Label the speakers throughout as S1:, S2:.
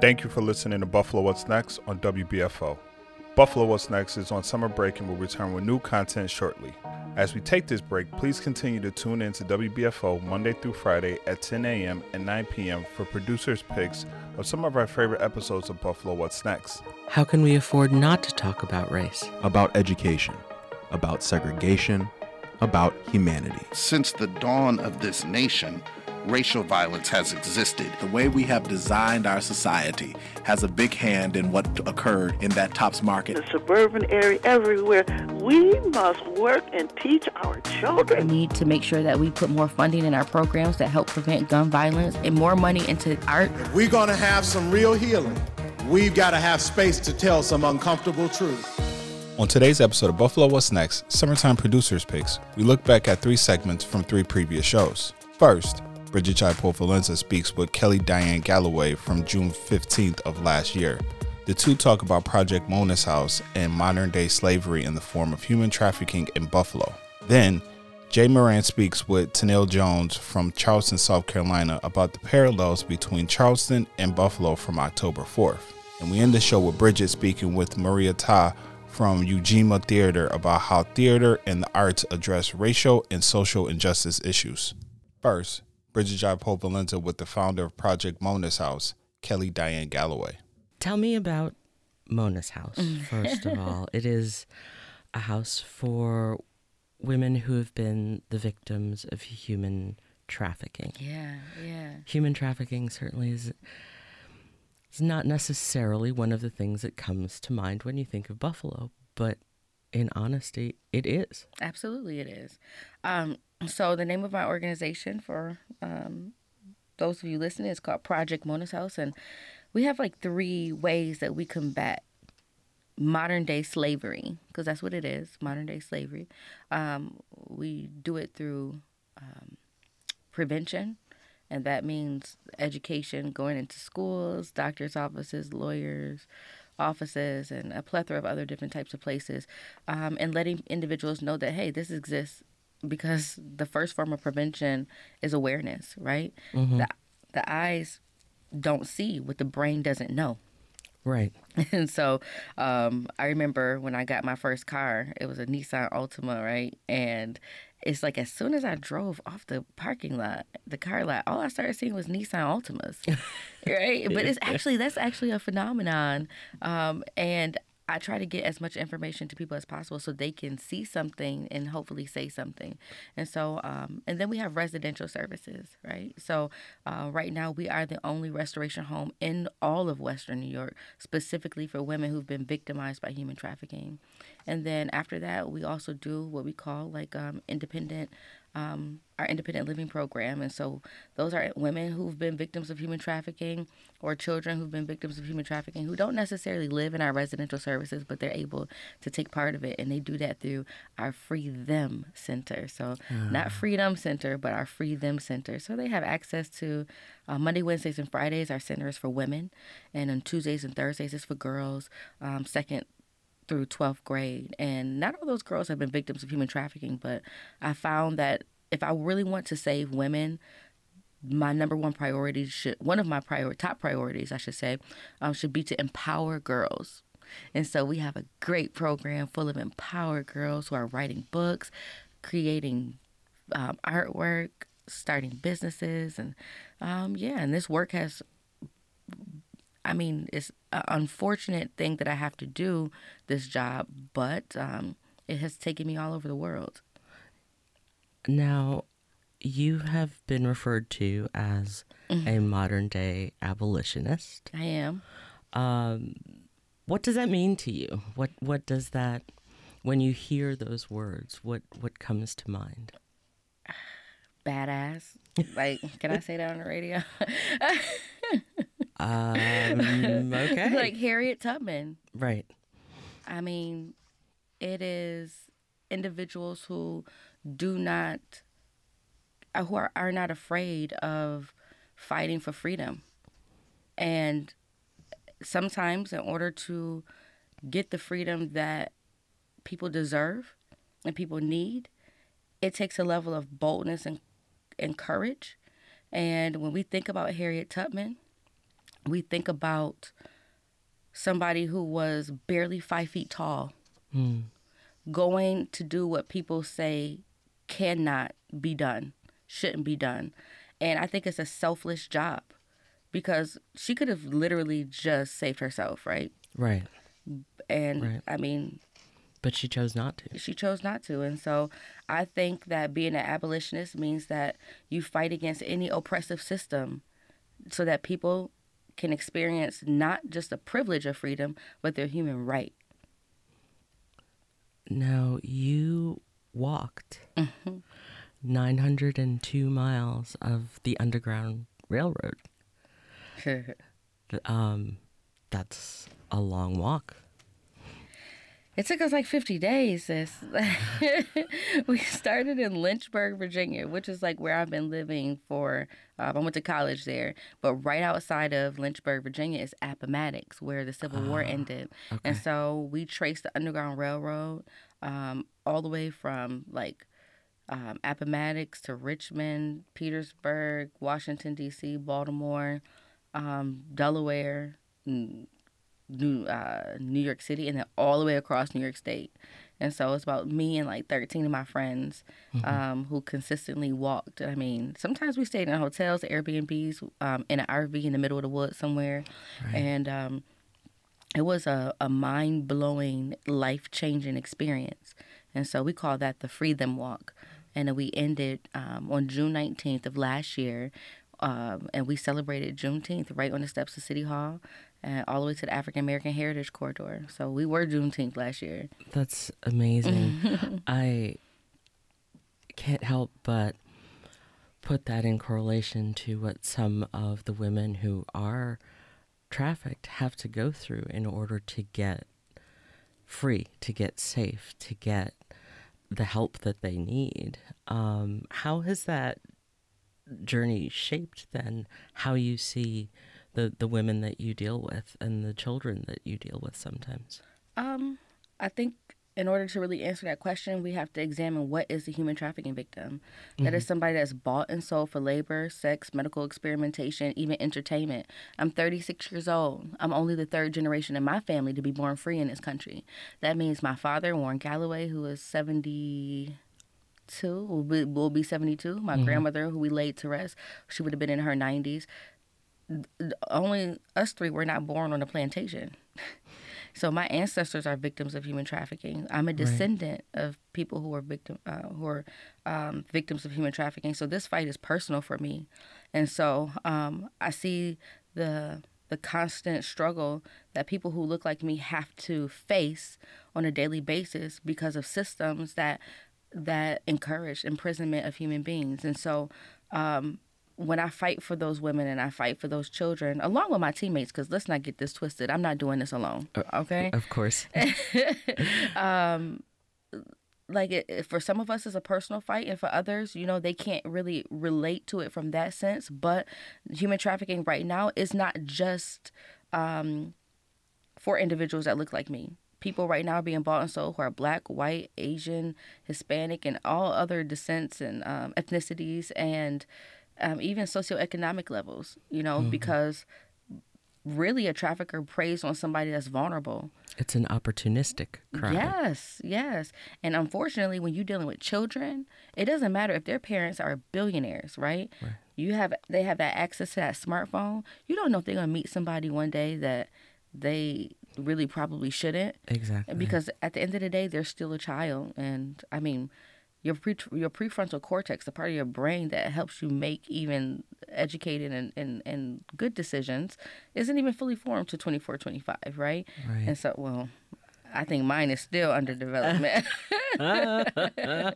S1: Thank you for listening to Buffalo What's Next on WBFO. Buffalo What's Next is on summer break and will return with new content shortly. As we take this break, please continue to tune in to WBFO Monday through Friday at 10 a.m. and 9 p.m. for producers' picks of some of our favorite episodes of Buffalo What's Next.
S2: How can we afford not to talk about race?
S3: About education, about segregation, about humanity.
S4: Since the dawn of this nation, racial violence has existed.
S5: The way we have designed our society has a big hand in what occurred in that Tops market.
S6: The suburban area, everywhere. We must work and teach our children.
S7: We need to make sure that we put more funding in our programs that help prevent gun violence and more money into art.
S8: If we're going to have some real healing, we've got to have space to tell some uncomfortable truths.
S1: On today's episode of Buffalo What's Next, Summertime Producers Picks, we look back at three segments from three previous shows. First, Brigid Jaipaul-Valenza speaks with Kelly Diane Galloway from June 15th of last year. The two talk about Project Mona's House and modern day slavery in the form of human trafficking in Buffalo. Then, Jay Moran speaks with Tenelle Jones from Charleston, South Carolina about the parallels between Charleston and Buffalo from October 4th. And we end the show with Brigid speaking with Maria Ta from Ujima Theater about how theater and the arts address racial and social injustice issues. First, Brigid Jaipaul-Valenza with the founder of Project Mona's House, Kelly Diane Galloway.
S2: Tell me about Mona's House, first of all. It is a house for women who have been the victims of human trafficking.
S7: Yeah, yeah.
S2: Human trafficking certainly is is not necessarily one of the things that comes to mind when you think of Buffalo, but in honesty, it is.
S7: Absolutely, it is. Um, so the name of my organization for um, those of you listening is called Project Mona's House, and we have like three ways that we combat modern day slavery because that's what it is modern day slavery. Um, we do it through um, prevention and that means education going into schools doctors offices lawyers offices and a plethora of other different types of places um, and letting individuals know that hey this exists because the first form of prevention is awareness right
S2: Mhm.
S7: the, the eyes don't see what the brain doesn't know
S2: Right.
S7: and so um, I remember when I got my first car, it was a Nissan Altima, right? And it's like as soon as I drove off the parking lot, the car lot, all I started seeing was Nissan Altimas, right? But it's actually that's actually a phenomenon, um, and I try to get as much information to people as possible so they can see something and hopefully say something. And so, um, and then we have residential services, right? So, uh, right now we are the only restoration home in all of Western New York, specifically for women who've been victimized by human trafficking. And then after that, we also do what we call like um, independent. Um, our independent living program. And so those are women who've been victims of human trafficking or children who've been victims of human trafficking who don't necessarily live in our residential services, but they're able to take part of it. And they do that through our Free Them Center. So not Freedom Center, but our Free Them Center. So they have access to uh, Monday, Wednesdays, and Fridays, our center is for women. And on Tuesdays and Thursdays, it's for girls. Um, second, through 12th grade. And not all those girls have been victims of human trafficking, but I found that if I really want to save women, my number one priority should, one of my prior, top priorities, I should say, um, should be to empower girls. And so we have a great program full of empowered girls who are writing books, creating um, artwork, starting businesses. And um, yeah, and this work has I mean, it's an unfortunate thing that I have to do this job, but um, it has taken me all over the world.
S2: Now, you have been referred to as a modern day abolitionist.
S7: I am.
S2: Um, what does that mean to you? What what does that when you hear those words? What what comes to mind?
S7: Badass. Like, can I say that on the radio?
S2: Um, okay,
S7: like Harriet Tubman.
S2: right.
S7: I mean, it is individuals who do not, uh, who are, are not afraid of fighting for freedom. And sometimes, in order to get the freedom that people deserve and people need, it takes a level of boldness and, and courage. And when we think about Harriet Tubman, we think about somebody who was barely five feet tall
S2: Mm.
S7: going to do what people say cannot be done, shouldn't be done. And I think it's a selfless job because she could have literally just saved herself, right?
S2: Right.
S7: And
S2: Right.
S7: I mean,
S2: But she chose not to.
S7: she chose not to. And so I think that being an abolitionist means that you fight against any oppressive system so that people can experience not just the privilege of freedom, but their human right.
S2: Now, you walked
S7: Mm-hmm.
S2: 902 miles of the Underground Railroad. Um, that's a long walk.
S7: It took us like 50 days, sis. we started in Lynchburg, Virginia, which is like where I've been living for. Um, I went to college there, but right outside of Lynchburg, Virginia is Appomattox, where the Civil War ended. And so we traced the Underground Railroad um, all the way from like um, Appomattox to Richmond, Petersburg, Washington, D.C., Baltimore, um, Delaware, mm, New uh, New York City, and then all the way across New York State. And so it's about me and like 13 of my friends um, who consistently walked. I mean, sometimes we stayed in hotels, Airbnbs, um, in an RV in the middle of the woods somewhere. And um, it was a, a mind blowing, life changing experience. And so we call that the Freedom Walk. And we ended um, on June 19th of last year. Um, and we celebrated Juneteenth right on the steps of City Hall and all the way to the African American Heritage Corridor. So we were Juneteenth last year.
S2: That's amazing. I can't help but put that in correlation to what some of the women who are trafficked have to go through in order to get free, to get safe, to get the help that they need. Um, how has that journey shaped then how you see the, the women that you deal with and the children that you deal with sometimes?
S7: Um, I think in order to really answer that question, we have to examine what is a human trafficking victim. That is somebody that's bought and sold for labor, sex, medical experimentation, even entertainment. I'm 36 years old. I'm only the third generation in my family to be born free in this country. That means my father, Warren Galloway, who is 72, will be, will be 72. My grandmother, who we laid to rest, she would have been in her 90s. Only us three were not born on a plantation. So my ancestors are victims of human trafficking. I'm a descendant of people who are victim uh, who are um, victims of human trafficking. So this fight is personal for me, and so um, I see the the constant struggle that people who look like me have to face on a daily basis because of systems that that encourage imprisonment of human beings. And so um, when I fight for those women and I fight for those children, along with my teammates, because let's not get this twisted, I'm not doing this alone. Okay,
S2: Of course.
S7: like it, it- for some of us, it's a personal fight, and for others, you know, they can't really relate to it from that sense. But human trafficking right now is not just um, for individuals that look like me. People right now are being bought and sold who are black, white, Asian, Hispanic, and all other descents and um, ethnicities, and um, even socioeconomic levels. You know, because really a trafficker preys on somebody that's vulnerable.
S2: It's an opportunistic crime.
S7: Yes, yes. And unfortunately, when you're dealing with children, it doesn't matter if their parents are billionaires, right? You have they have that access to that smartphone. You don't know if they're gonna meet somebody one day that they really probably shouldn't.
S2: Exactly.
S7: Because at the end of the day, they're still a child, and I mean, your pre your prefrontal cortex, the part of your brain that helps you make even educated and, and, and good decisions, isn't even fully formed to 24, 25, right?
S2: Right.
S7: And so, well, I think mine is still under development. but at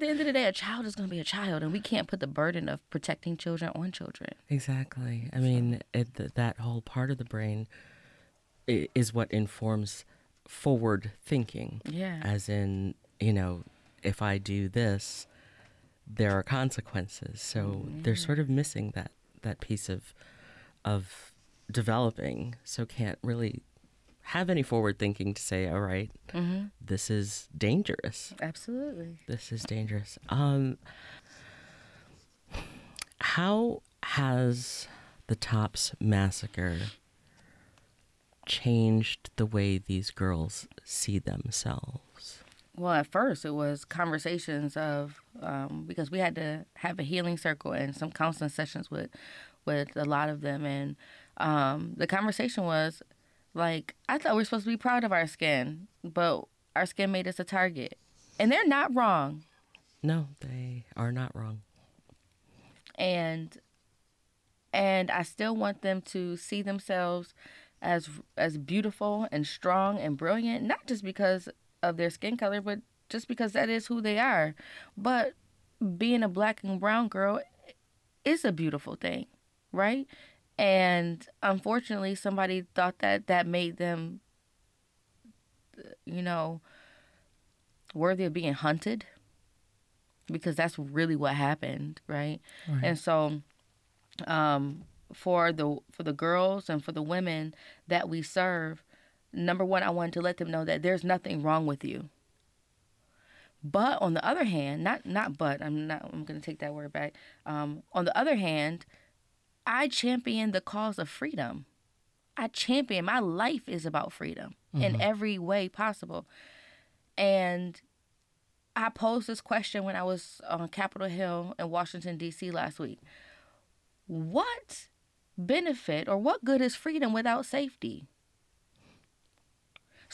S7: the end of the day, a child is going to be a child, and we can't put the burden of protecting children on children.
S2: Exactly. I mean, it, that whole part of the brain is what informs forward thinking.
S7: Yeah.
S2: As in, you know, if I do this, there are consequences. So they're sort of missing that that piece of of developing. So can't really have any forward thinking to say, all right, this is dangerous.
S7: Absolutely.
S2: This is dangerous. Um, how has the Tops massacre changed the way these girls see themselves?
S7: Well, at first it was conversations of um, because we had to have a healing circle and some counseling sessions with with a lot of them, and um, the conversation was like, I thought we were supposed to be proud of our skin, but our skin made us a target, and they're not wrong.
S2: No, they are not wrong.
S7: And and I still want them to see themselves as as beautiful and strong and brilliant, not just because of their skin color, but just because that is who they are. But being a black and brown girl is a beautiful thing, right? And unfortunately, somebody thought that that made them, you know, worthy of being hunted because that's really what happened, right? right. And so, um, for the for the girls and for the women that we serve, number one, I wanted to let them know that there's nothing wrong with you. But on the other hand, not not but I'm not I'm going to take that word back. Um, on the other hand, I champion the cause of freedom. I champion my life is about freedom mm-hmm. in every way possible. And I posed this question when I was on Capitol Hill in Washington D.C. last week. What benefit or what good is freedom without safety?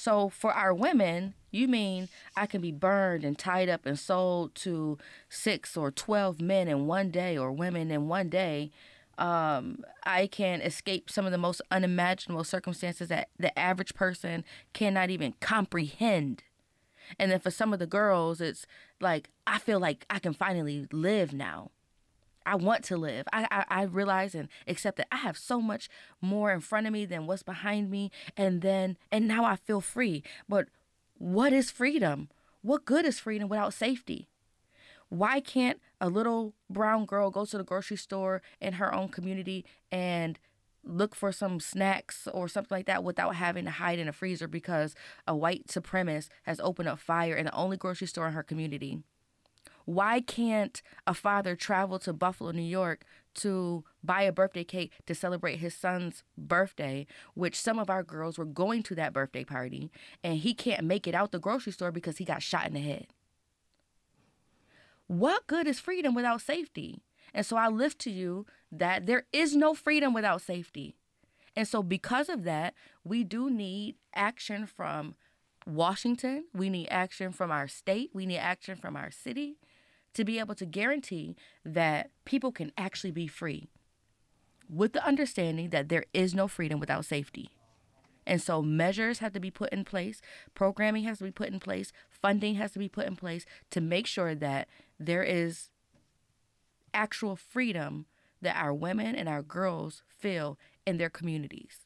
S7: So for our women, you mean I can be burned and tied up and sold to six or 12 men in one day or women in one day. Um, I can escape some of the most unimaginable circumstances that the average person cannot even comprehend. And then for some of the girls, it's like, I feel like I can finally live now. I want to live. I, I, I realize and accept that I have so much more in front of me than what's behind me. And then, and now I feel free. But what is freedom? What good is freedom without safety? Why can't a little brown girl go to the grocery store in her own community and look for some snacks or something like that without having to hide in a freezer because a white supremacist has opened up fire in the only grocery store in her community? Why can't a father travel to Buffalo, New York to buy a birthday cake to celebrate his son's birthday, which some of our girls were going to that birthday party, and he can't make it out the grocery store because he got shot in the head? What good is freedom without safety? And so I lift to you that there is no freedom without safety. And so, because of that, we do need action from Washington. We need action from our state. We need action from our city to be able to guarantee that people can actually be free with the understanding that there is no freedom without safety. And so measures have to be put in place, programming has to be put in place, funding has to be put in place to make sure that there is actual freedom that our women and our girls feel in their communities.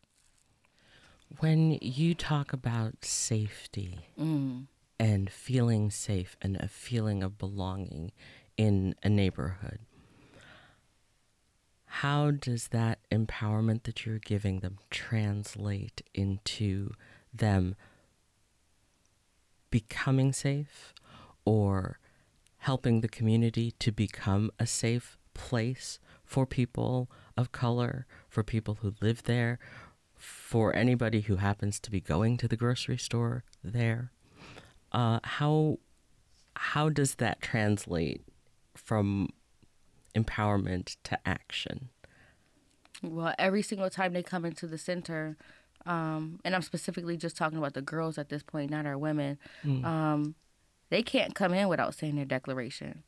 S2: When you talk about safety mm. And feeling safe and a feeling of belonging in a neighborhood, how does that empowerment that you're giving them translate into them becoming safe or helping the community to become a safe place for people of color, for people who live there, for anybody who happens to be going to the grocery store there. Uh, how how does that translate from empowerment to action?
S7: Well, every single time they come into the center, um, and I'm specifically just talking about the girls at this point, not our women. Mm. Um, they can't come in without saying their declaration.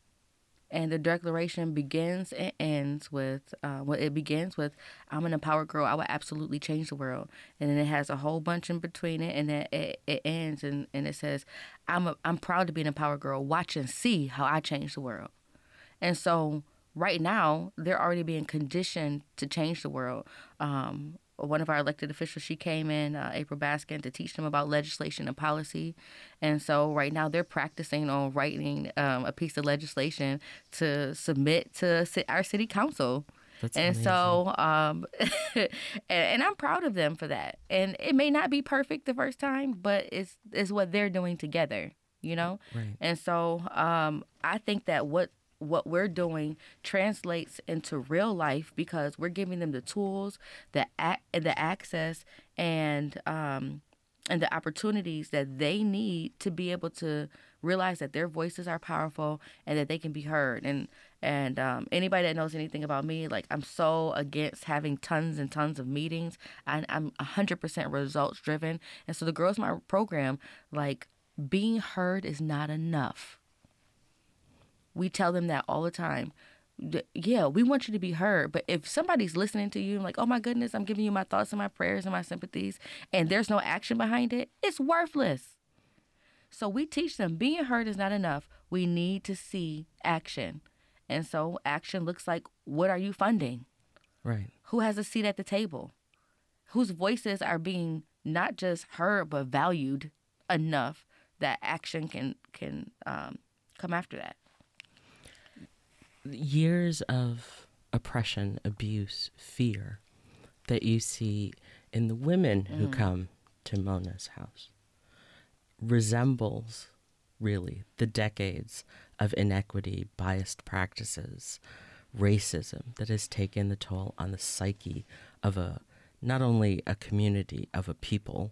S7: And the declaration begins and ends with, uh, well, it begins with, I'm an empowered girl. I will absolutely change the world. And then it has a whole bunch in between it. And then it, it ends and, and it says, I'm, a, I'm proud to be an empowered girl. Watch and see how I change the world. And so right now, they're already being conditioned to change the world. Um, one of our elected officials, she came in, uh, April Baskin, to teach them about legislation and policy. And so right now they're practicing on writing um, a piece of legislation to submit to our city council. That's and amazing. so, um, and, and, I'm proud of them for that. And it may not be perfect the first time, but it's it's what they're doing together, you know. Right. And so, um, I think that what what we're doing translates into real life because we're giving them the tools, the ac- the access, and um, and the opportunities that they need to be able to realize that their voices are powerful and that they can be heard. And and um, anybody that knows anything about me, like I'm so against having tons and tons of meetings. I, I'm 100% results driven, and so the girls in my program, like being heard is not enough. We tell them that all the time. Yeah, we want you to be heard, but if somebody's listening to you, like, oh my goodness, I'm giving you my thoughts and my prayers and my sympathies, and there's no action behind it, it's worthless. So we teach them being heard is not enough. We need to see action. And so action looks like what are you funding?
S2: Right.
S7: Who has a seat at the table? Whose voices are being not just heard but valued enough that action can can um, come after that.
S2: Years of oppression, abuse, fear that you see in the women who mm. come to Mona's house resembles really the decades of inequity, biased practices, racism that has taken the toll on the psyche of a not only a community of a people.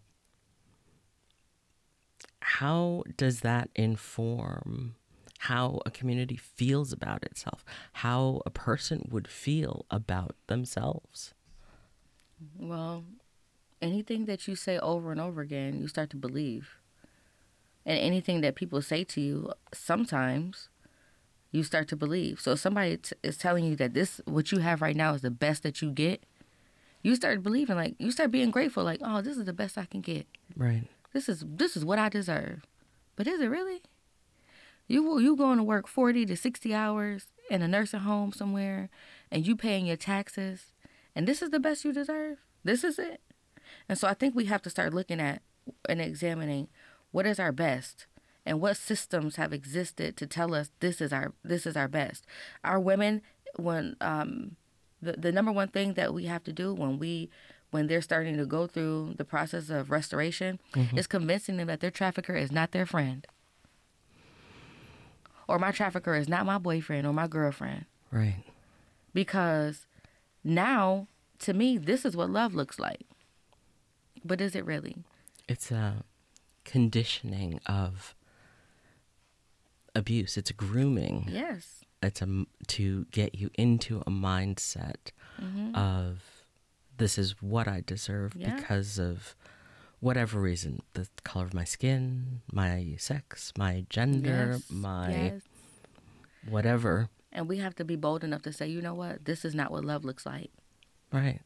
S2: How does that inform how a community feels about itself, how a person would feel about themselves?
S7: Well, anything that you say over and over again, you start to believe. And anything that people say to you, sometimes you start to believe. So if somebody t- is telling you that this, what you have right now, is the best that you get, you start believing. Like you start being grateful. Like, oh, this is the best I can get.
S2: Right.
S7: This is this is what I deserve. But is it really? You you going to work forty to sixty hours in a nursing home somewhere, and you paying your taxes, and this is the best you deserve. This is it. And so I think we have to start looking at and examining what is our best and what systems have existed to tell us this is our this is our best. Our women when um the, the number one thing that we have to do when we when they're starting to go through the process of restoration is convincing them that their trafficker is not their friend. Or my trafficker is not my boyfriend or my girlfriend.
S2: Right.
S7: Because now, to me, this is what love looks like. But is it really?
S2: It's a conditioning of abuse. It's grooming.
S7: Yes.
S2: It's a, to get you into a mindset mm-hmm. of this is what I deserve
S7: Yeah.
S2: because of whatever reason the color of my skin, my sex, my gender,
S7: Yes.
S2: my
S7: yes.
S2: whatever.
S7: And we have to be bold enough to say, you know what? This is not what love looks like.
S2: Right.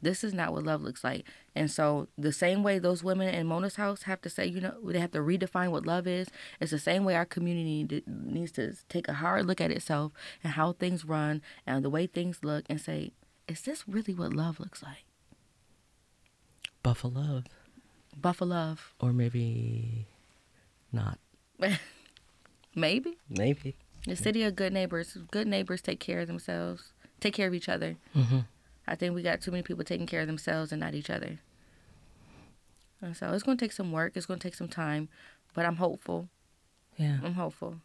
S7: This is not what love looks like. And so, the same way those women in Mona's house have to say, you know, they have to redefine what love is, it's the same way our community needs to take a hard look at itself and how things run and the way things look and say, is this really what love looks like?
S2: Buffalo.
S7: Buffalo,
S2: Or maybe not.
S7: maybe.
S2: Maybe.
S7: The city of good neighbors. Good neighbors take care of themselves, take care of each other.
S2: hmm
S7: I think we got too many people taking care of themselves and not each other. And so it's going to take some work. It's going to take some time, but I'm hopeful.
S2: Yeah.
S7: I'm hopeful.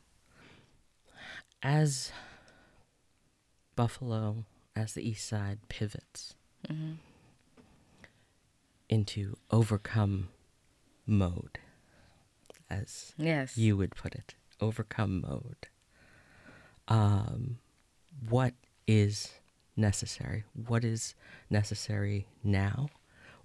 S2: as Buffalo, as the East Side pivots into overcome mode, as
S7: Yes.
S2: you would put it, overcome mode. Um, what is necessary? What is necessary now?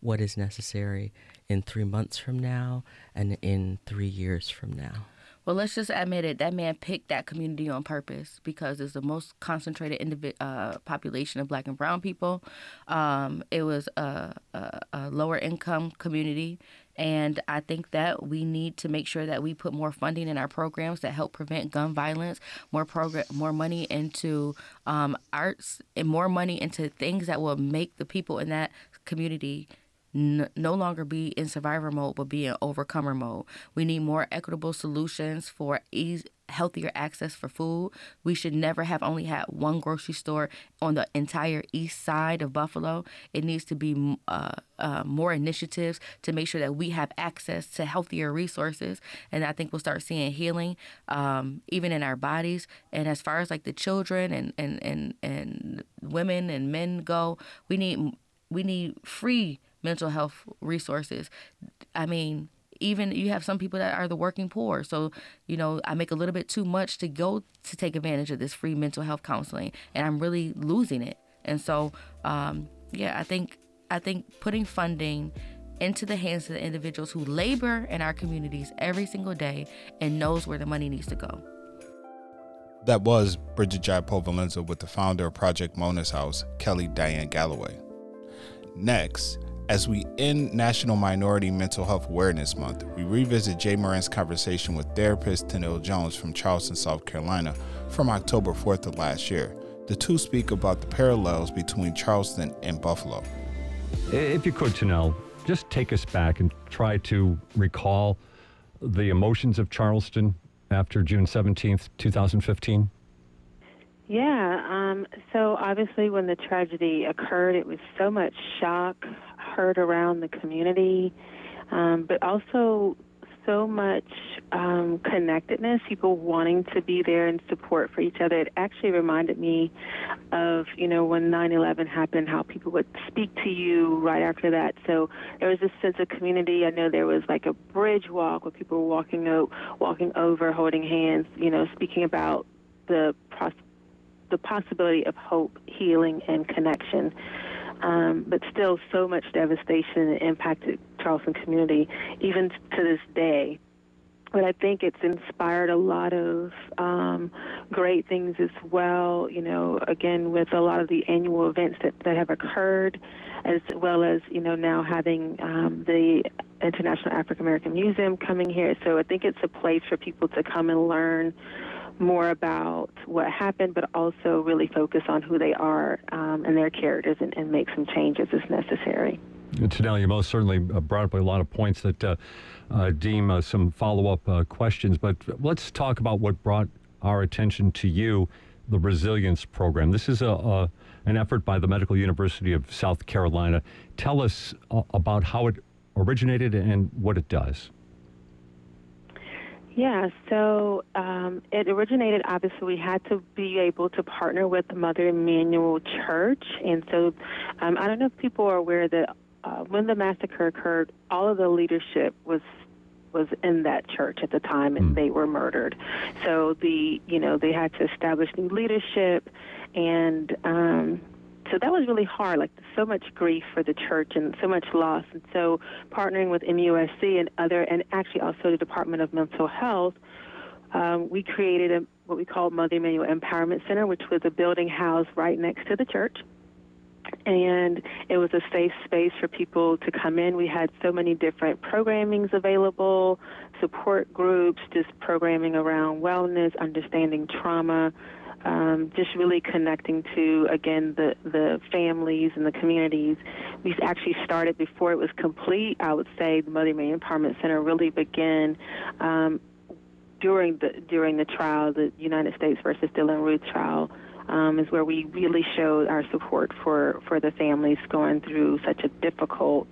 S2: What is necessary in three months from now and in three years from now?
S7: Well, let's just admit it. That man picked that community on purpose because it's the most concentrated indivi- uh, population of Black and Brown people. Um, it was a, a, a lower income community, and I think that we need to make sure that we put more funding in our programs that help prevent gun violence, more program, more money into um, arts, and more money into things that will make the people in that community n- no longer be in survivor mode but be in overcomer mode we need more equitable solutions for ease healthier access for food. We should never have only had one grocery store on the entire east side of Buffalo. It needs to be uh, uh, more initiatives to make sure that we have access to healthier resources. And I think we'll start seeing healing um, even in our bodies. And as far as like the children and, and, and, and women and men go, we need we need free mental health resources. I mean, even you have some people that are the working poor. So, you know, I make a little bit too much to go to take advantage of this free mental health counseling, and I'm really losing it. And so, um, yeah, I think I think putting funding into the hands of the individuals who labor in our communities every single day and knows where the money needs to go.
S1: That was Brigid Jaipaul-Valenza with the founder of Project Mona's House, Kelly Diane Galloway. Next, as we end National Minority Mental Health Awareness Month, we revisit Jay Moran's conversation with therapist Tenelle Jones from Charleston, South Carolina from October 4th of last year. The two speak about the parallels between Charleston and Buffalo.
S9: If you could, Tenelle, just take us back and try to recall the emotions of Charleston after June 17th, 2015.
S10: Yeah, um, so obviously when the tragedy occurred, it was so much shock heard around the community, um, but also so much um, connectedness, people wanting to be there and support for each other. It actually reminded me of, you know, when 9 11 happened, how people would speak to you right after that. So there was this sense of community. I know there was like a bridge walk where people were walking, o- walking over, holding hands, you know, speaking about the, pros- the possibility of hope, healing, and connection. Um, but still so much devastation impacted Charleston community even to this day. But I think it's inspired a lot of um, great things as well. You know, again with a lot of the annual events that, that have occurred, as well as you know now having um, the International African American Museum coming here. So I think it's a place for people to come and learn more about what happened, but also really focus on who they are um, and their characters and, and, make some changes as necessary.
S9: Tenelle, you most certainly uh, brought up a lot of points that uh, uh, deem uh, some follow up uh, questions, but let's talk about what brought our attention to you the Resilience Program. This is a, a an effort by the Medical University of South Carolina. Tell us uh, about how it originated and what it does.
S10: Yeah, so um, it originated. Obviously, we had to be able to partner with the Mother Emanuel Church, and so um, I don't know if people are aware that uh, when the massacre occurred, all of the leadership was was in that church at the time, and mm. they were murdered. So the you know they had to establish new leadership, and um, so that was really hard. Like so much grief for the church and so much loss. And so partnering with MUSC and other, and actually also the Department of Mental Health, um, we created a, what we called Mother Emanuel Empowerment Center, which was a building housed right next to the church. And it was a safe space for people to come in. We had so many different programmings available, support groups, just programming around wellness, understanding trauma, um, just really connecting to again the the families and the communities. We actually started before it was complete. I would say the Mother Emanuel Empowerment Center really began um, during the during the trial, the United States versus Dylann Roof trial. Um, is where we really showed our support for, for the families going through such a difficult,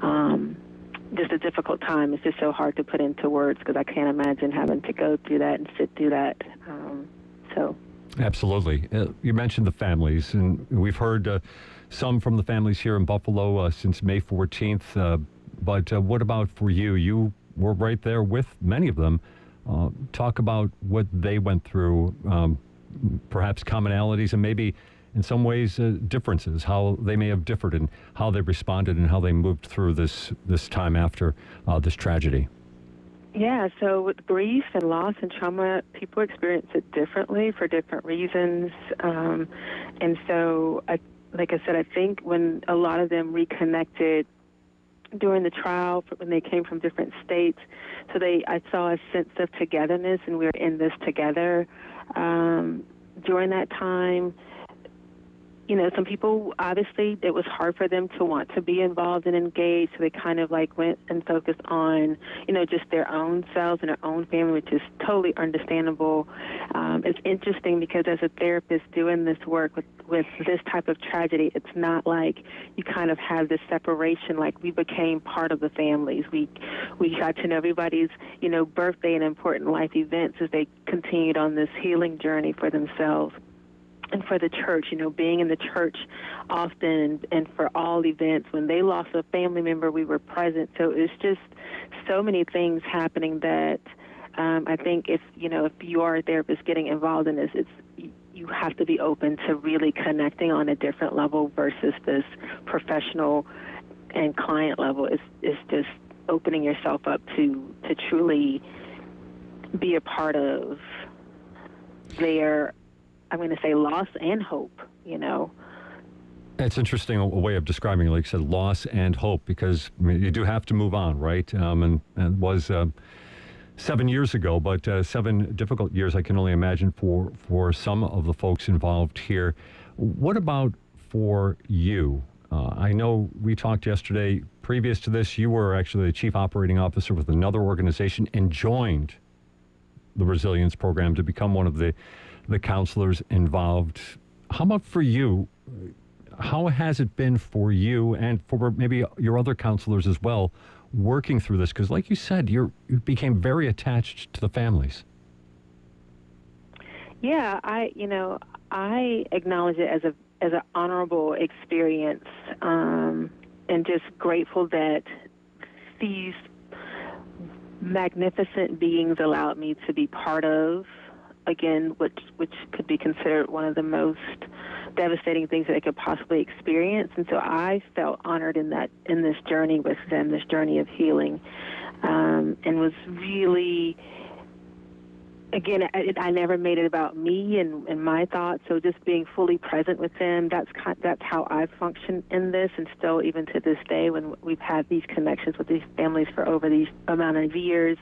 S10: um, just a difficult time. It's just so hard to put into words because I can't imagine having to go through that and sit through that. Um, so.
S9: Absolutely. Uh, you mentioned the families, and we've heard uh, some from the families here in Buffalo uh, since May 14th. Uh, but uh, what about for you? You were right there with many of them. Uh, talk about what they went through, um, perhaps commonalities, and maybe in some ways differences, how they may have differed and how they responded and how they moved through this, this time after this tragedy.
S10: Yeah, so with grief and loss and trauma, people experience it differently for different reasons. Um, and so, I, like I said, I think when a lot of them reconnected during the trial, when they came from different states, so they, I saw a sense of togetherness, and we were in this together um, during that time you know, some people obviously it was hard for them to want to be involved and engaged, so they kind of like went and focused on, you know, just their own selves and their own family, which is totally understandable. Um, it's interesting because as a therapist doing this work with with this type of tragedy, it's not like you kind of have this separation. Like we became part of the families. We we got to know everybody's, you know, birthday and important life events as they continued on this healing journey for themselves and for the church, you know, being in the church often and, for all events. When they lost a family member, we were present. So it's just so many things happening that um, I think if you know if you are a therapist getting involved in this, it's you have to be open to really connecting on a different level versus this professional and client level. Is is just opening yourself up to to truly be a part of their I'm going to say loss and hope, you know.
S9: It's interesting a way of describing, like you said, loss and hope, because I mean, you do have to move on, right? Um, and, and was uh, seven years ago, but uh, seven difficult years, I can only imagine for for some of the folks involved here. What about for you? Uh, I know we talked yesterday. Previous to this, you were actually the chief operating officer with another organization and joined the resilience program to become one of the the counselors involved. How about for you? How has it been for you and for maybe your other counselors as well working through this? Because, like you said, you became very attached to the families.
S10: Yeah, I you know I acknowledge it as a as an honorable experience, um, and just grateful that these magnificent beings allowed me to be part of again, which which could be considered one of the most devastating things that they could possibly experience. And so I felt honored in that in this journey with them, this journey of healing, um, and was really. Again, I, I never made it about me and, and my thoughts. So just being fully present with them, that's how I function in this, and still even to this day, when we've had these connections with these families for over these amount of years,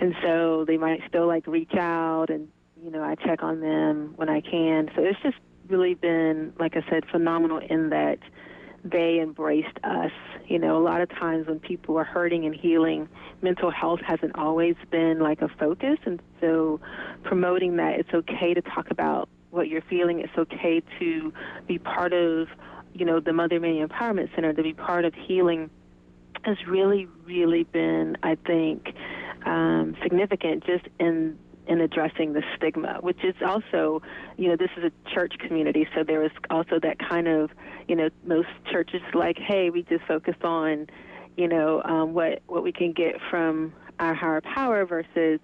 S10: and so they might still like reach out and you know I check on them when I can. So it's just really been like I said phenomenal in that they embraced us. You know, a lot of times when people are hurting and healing, mental health hasn't always been like a focus, and so promoting that it's okay to talk about what you're feeling. It's okay to be part of, you know, the Mother Emanuel Empowerment Center, to be part of healing has really, really been, I think, um, significant just in in addressing the stigma, which is also, you know, this is a church community, so there is also that kind of, you know, most churches like, hey, we just focus on, you know, um, what what we can get from our higher power versus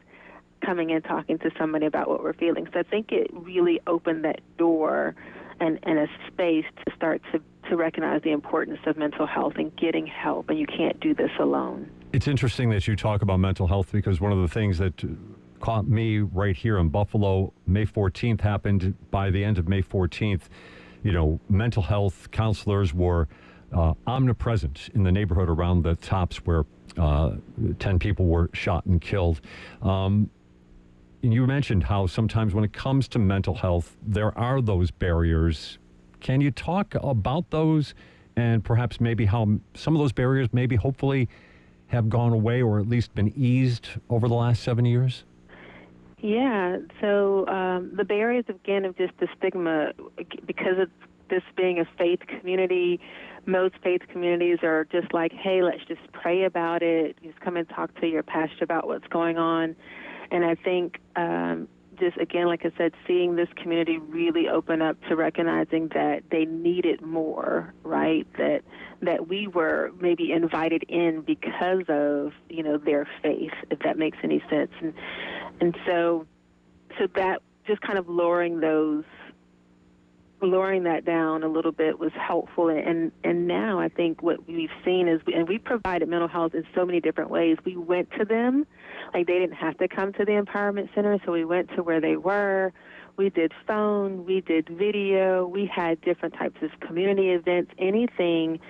S10: coming and talking to somebody about what we're feeling. So I think it really opened that door and, and a space to start to, to recognize the importance of mental health and getting help, and you can't do this alone.
S9: It's interesting that you talk about mental health because one of the things that caught me right here in Buffalo, May 14th happened by the end of May 14th. You know, mental health counselors were uh, omnipresent in the neighborhood around the tops where uh, 10 people were shot and killed. Um, you mentioned how sometimes when it comes to mental health, there are those barriers. Can you talk about those and perhaps maybe how some of those barriers maybe hopefully have gone away or at least been eased over the last seven years?
S10: Yeah, so um, the barriers again of just the stigma, because of this being a faith community, most faith communities are just like, hey, let's just pray about it. Just come and talk to your pastor about what's going on. And I think um, just again, like I said, seeing this community really open up to recognizing that they needed more, right? That that we were maybe invited in because of you know their faith, if that makes any sense, and and so so that just kind of lowering those lowering that down a little bit was helpful. And and now I think what we've seen is and we provided mental health in so many different ways. We went to them like they didn't have to come to the empowerment center so we went to where they were we did phone, we did video, we had different types of community events, anything.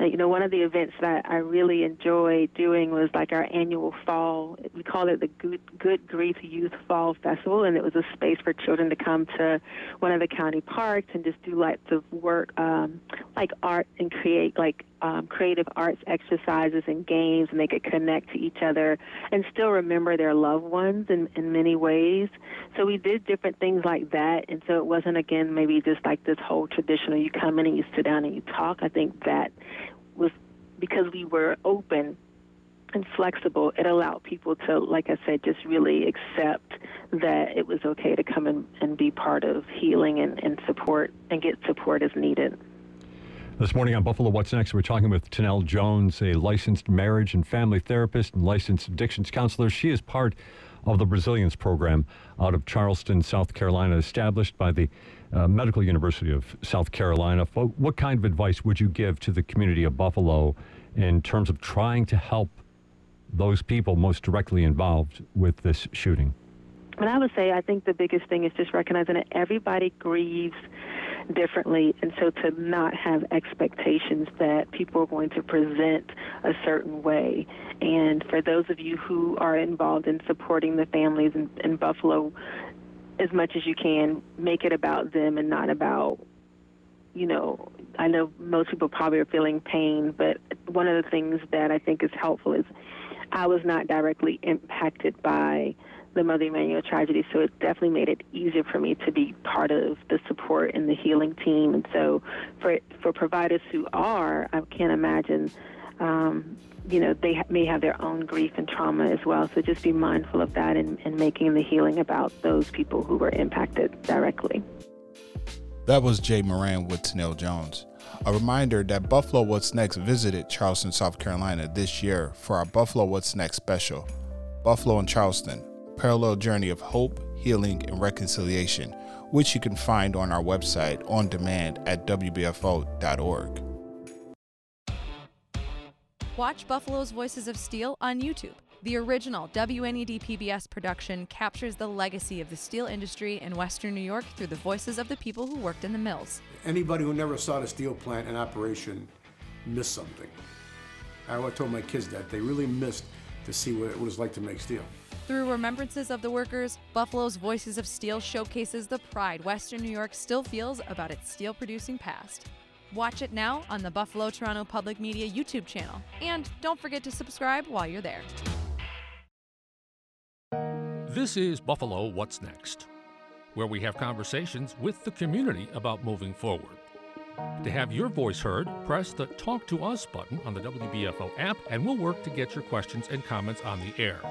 S10: Uh, you know, one of the events that I really enjoyed doing was like our annual fall. We call it the Good, Good Grief Youth Fall Festival, and it was a space for children to come to one of the county parks and just do lots of work, um, like art and create like um, creative arts exercises and games, and they could connect to each other and still remember their loved ones in, in many ways. So we did different things like that, and so it wasn't again maybe just like this whole traditional you come in and you sit down and you talk. I think that was because we were open and flexible, it allowed people to, like I said, just really accept that it was okay to come in and be part of healing and, and support and get support as needed.
S9: This morning on Buffalo What's Next, we're talking with Tenelle Jones, a licensed marriage and family therapist and licensed addictions counselor. She is part of the Resilience Program out of Charleston, South Carolina, established by the uh, Medical University of South Carolina. What kind of advice would you give to the community of Buffalo in terms of trying to help those people most directly involved with this shooting?
S10: And I would say I think the biggest thing is just recognizing that everybody grieves differently, and so to not have expectations that people are going to present a certain way. And for those of you who are involved in supporting the families in, in Buffalo, as much as you can, make it about them and not about you know, I know most people probably are feeling pain, but one of the things that I think is helpful is I was not directly impacted by the Mother Emanuel tragedy, so it definitely made it easier for me to be part of the support and the healing team. And so, for for providers who are, I can't imagine. Um, you know, they may have their own grief and trauma as well. So just be mindful of that and, and making the healing about those people who were impacted directly.
S1: That was Jay Moran with Tenelle Jones. A reminder that Buffalo What's Next visited Charleston, South Carolina this year for our Buffalo What's Next special. Buffalo and Charleston, parallel journey of hope, healing, and reconciliation, which you can find on our website on demand at WBFO.org.
S11: Watch Buffalo's Voices of Steel on YouTube. The original WNED PBS production captures the legacy of the steel industry in Western New York through the voices of the people who worked in the mills.
S12: Anybody who never saw the steel plant in operation missed something. I told my kids that. They really missed to see what it was like to make steel.
S11: Through remembrances of the workers, Buffalo's Voices of Steel showcases the pride Western New York still feels about its steel producing past. Watch it now on the Buffalo Toronto Public Media YouTube channel. And don't forget to subscribe while you're there.
S13: This is Buffalo What's Next, where we have conversations with the community about moving forward. To have your voice heard, press the Talk to Us button on the WBFO app, and we'll work to get your questions and comments on the air.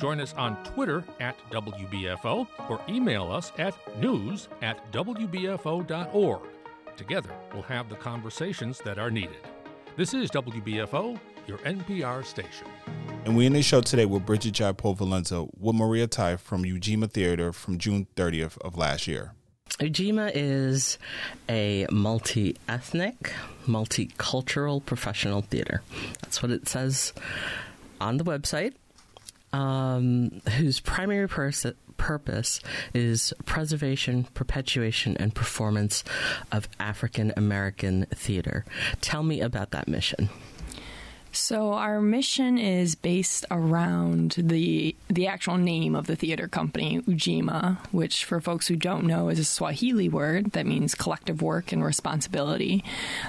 S13: Join us on Twitter at WBFO or email us at news at WBFO.org. Together, we'll have the conversations that are needed. This is WBFO, your NPR station.
S1: And we end the show today with Brigid Jaipaul-Valenza with Maria Ta from Ujima Theater from June 30th of last year.
S2: Ujima is a multi ethnic, multicultural professional theater. That's what it says on the website, um, whose primary pers- purpose is preservation, perpetuation, and performance of African American theater. Tell me about that mission.
S14: So our mission is based around the the actual name of the theater company, Ujima, which for folks who don't know is a Swahili word that means collective work and responsibility.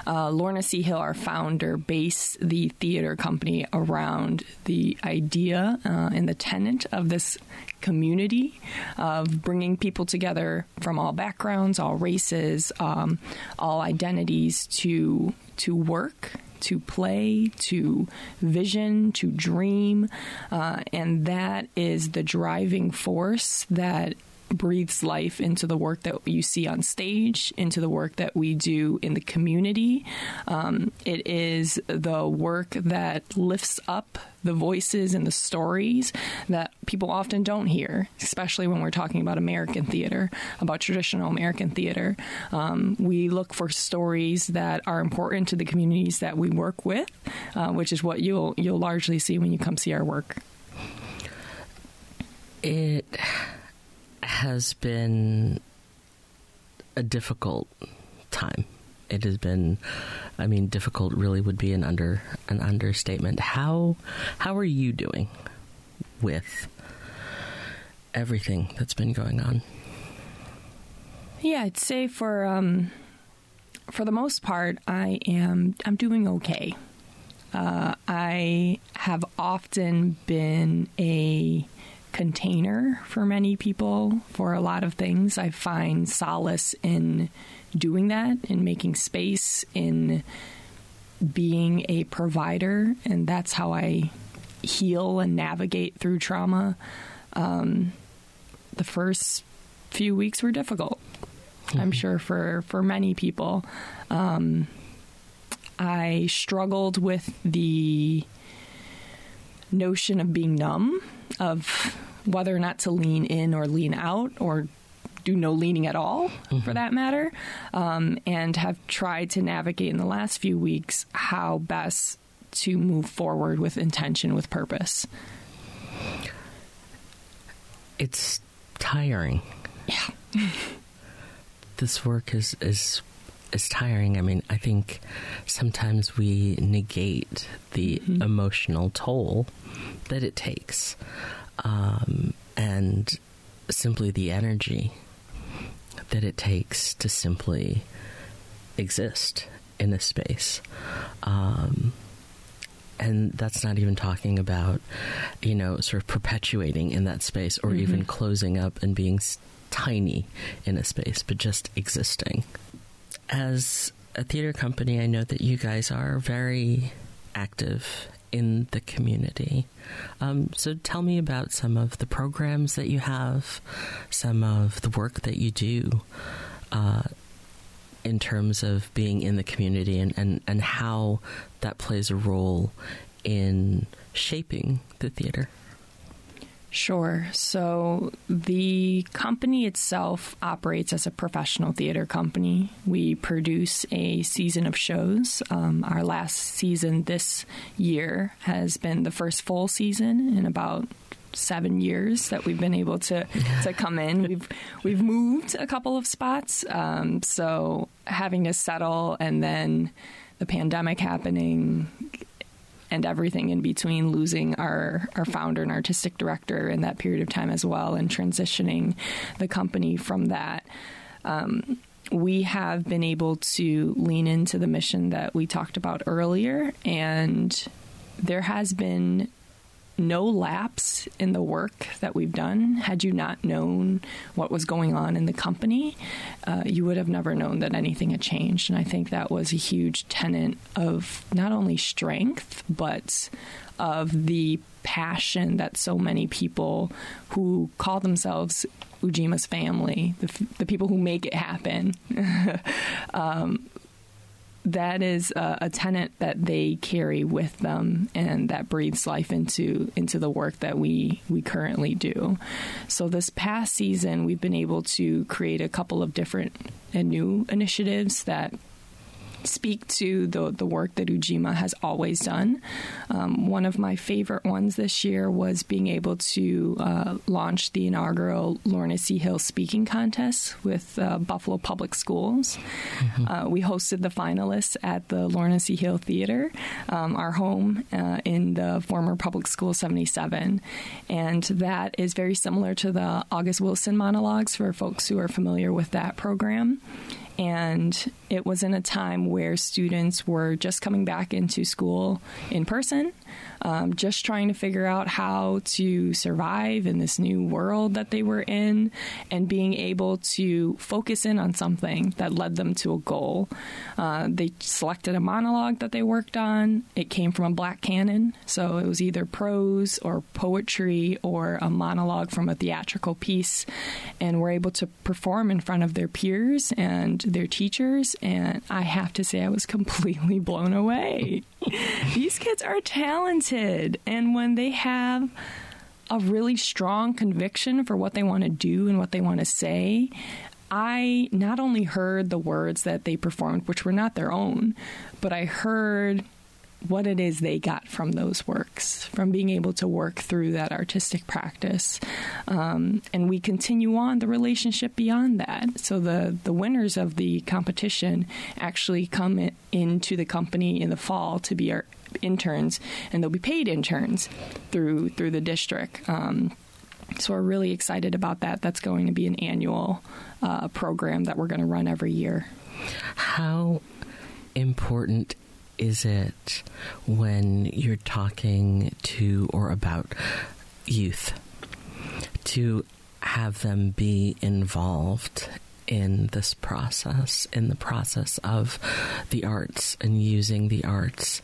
S14: Uh, Lorna C. Hill, our founder, based the theater company around the idea uh, and the tenet of this community of bringing people together from all backgrounds, all races, um, all identities to to work to play, to vision, to dream. Uh, and that is the driving force that breathes life into the work that you see on stage, into the work that we do in the community. Um, it is the work that lifts up the voices and the stories that people often don't hear, especially when we're talking about American theater, about traditional American theater. Um, we look for stories that are important to the communities that we work with, uh, which is what you'll you'll largely see when you come see our work.
S2: It has been a difficult time. It has been, I mean, difficult really would be an under an understatement. How how are you doing with everything that's been going on?
S14: Yeah, I'd say for um, for the most part, I am I'm doing okay. Uh, I have often been a container for many people for a lot of things. I find solace in doing that, in making space, in being a provider, and that's how I heal and navigate through trauma. Um, the first few weeks were difficult. Mm-hmm. I'm sure for for many people. Um, I struggled with the notion of being numb, of whether or not to lean in or lean out, or do no leaning at all, mm-hmm. for that matter, um, and have tried to navigate in the last few weeks how best to move forward with intention, with purpose.
S2: It's tiring.
S14: Yeah.
S2: this work is is is tiring. I mean, I think sometimes we negate the mm-hmm. emotional toll that it takes, um, and simply the energy that it takes to simply exist in a space. Um, and that's not even talking about, you know, sort of perpetuating in that space or mm-hmm. even closing up and being tiny in a space, but just existing. As a theater company, I know that you guys are very active in the community. Um, so tell me about some of the programs that you have, some of the work that you do uh, in terms of being in the community and, and, and how that plays a role in shaping the theater.
S14: Sure. So the company itself operates as a professional theater company. We produce a season of shows. Um, our last season this year has been the first full season in about seven years that we've been able to to come in. We've we've moved a couple of spots, um, so having to settle and then the pandemic happening and everything in between, losing our, our founder and artistic director in that period of time as well, and transitioning the company from that. Um, we have been able to lean into the mission that we talked about earlier, and there has been no lapse in the work that we've done. Had you not known what was going on in the company, uh, you would have never known that anything had changed. And I think that was a huge tenet of not only strength, but of the passion that so many people who call themselves Ujima's family, the, the people who make it happen, um, that is a, a tenet that they carry with them and that breathes life into into the work that we we currently do. So this past season we've been able to create a couple of different and new initiatives that speak to the the work that Ujima has always done. Um, one of my favorite ones this year was being able to uh, launch the inaugural Lorna C. Hill speaking contest with uh, Buffalo Public Schools. Mm-hmm. Uh, we hosted the finalists at the Lorna C. Hill Theater, um, our home uh, in the former Public School 77, and that is very similar to the August Wilson monologues for folks who are familiar with that program. And it was in a time where students were just coming back into school in person um, just trying to figure out how to survive in this new world that they were in and being able to focus in on something that led them to a goal. Uh, they selected a monologue that they worked on. It came from a black canon, so it was either prose or poetry or a monologue from a theatrical piece, and were able to perform in front of their peers and their teachers. And I have to say, I was completely blown away. These kids are talented. And when they have a really strong conviction for what they want to do and what they want to say, I not only heard the words that they performed, which were not their own, but I heard what it is they got from those works, from being able to work through that artistic practice. Um, and we continue on the relationship beyond that. So the, the winners of the competition actually come in, into the company in the fall to be our interns, and they'll be paid interns through through the district. Um, so we're really excited about that. That's going to be an annual uh, program that we're going to run every year.
S2: How important is it when you're talking to or about youth to have them be involved in this process, in the process of the arts and using the arts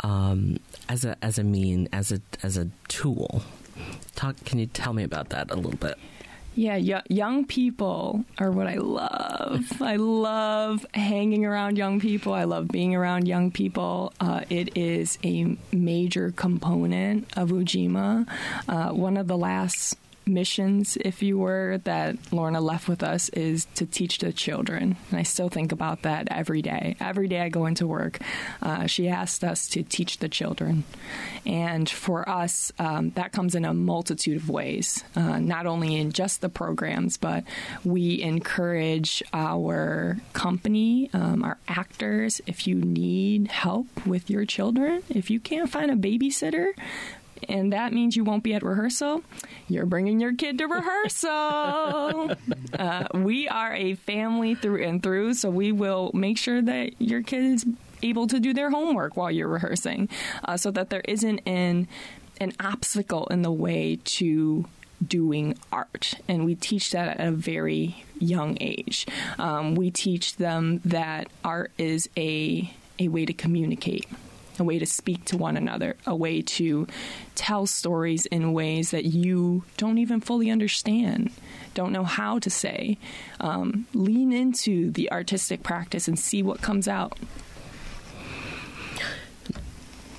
S2: um, as a as a mean, as a as a tool. Talk. Can you tell me about that a little bit?
S14: Yeah, y- young people are what I love. I love hanging around young people. I love being around young people. Uh, it is a major component of Ujima. Uh, one of the last missions, if you were, that Lorna left with us is to teach the children. And I still think about that every day. Every day I go into work, uh, she asked us to teach the children. And for us, um, that comes in a multitude of ways, uh, not only in just the programs, but we encourage our company, um, our actors, if you need help with your children, if you can't find a babysitter, and that means you won't be at rehearsal. You're bringing your kid to rehearsal. uh, we are a family through and through, so we will make sure that your kid is able to do their homework while you're rehearsing, uh, so that there isn't an an obstacle in the way to doing art. And we teach that at a very young age. Um, we teach them that art is a a way to communicate a way to speak to one another, a way to tell stories in ways that you don't even fully understand, don't know how to say. Um, lean into the artistic practice and see what comes out.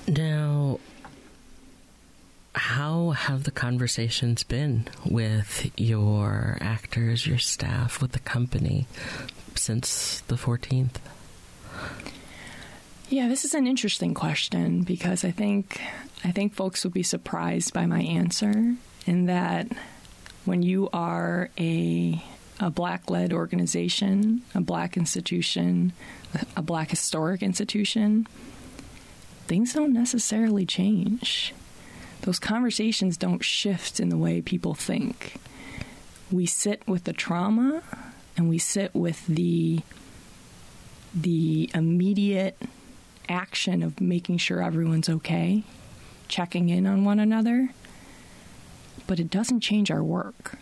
S2: Now, how have the conversations been with your actors, your staff, with the company since the 14th?
S14: Yeah, this is an interesting question because I think I think folks will be surprised by my answer in that when you are a a black led organization, a black institution, a black historic institution, things don't necessarily change. Those conversations don't shift in the way people think. We sit with the trauma and we sit with the the immediate action of making sure everyone's okay, checking in on one another, but it doesn't change our work.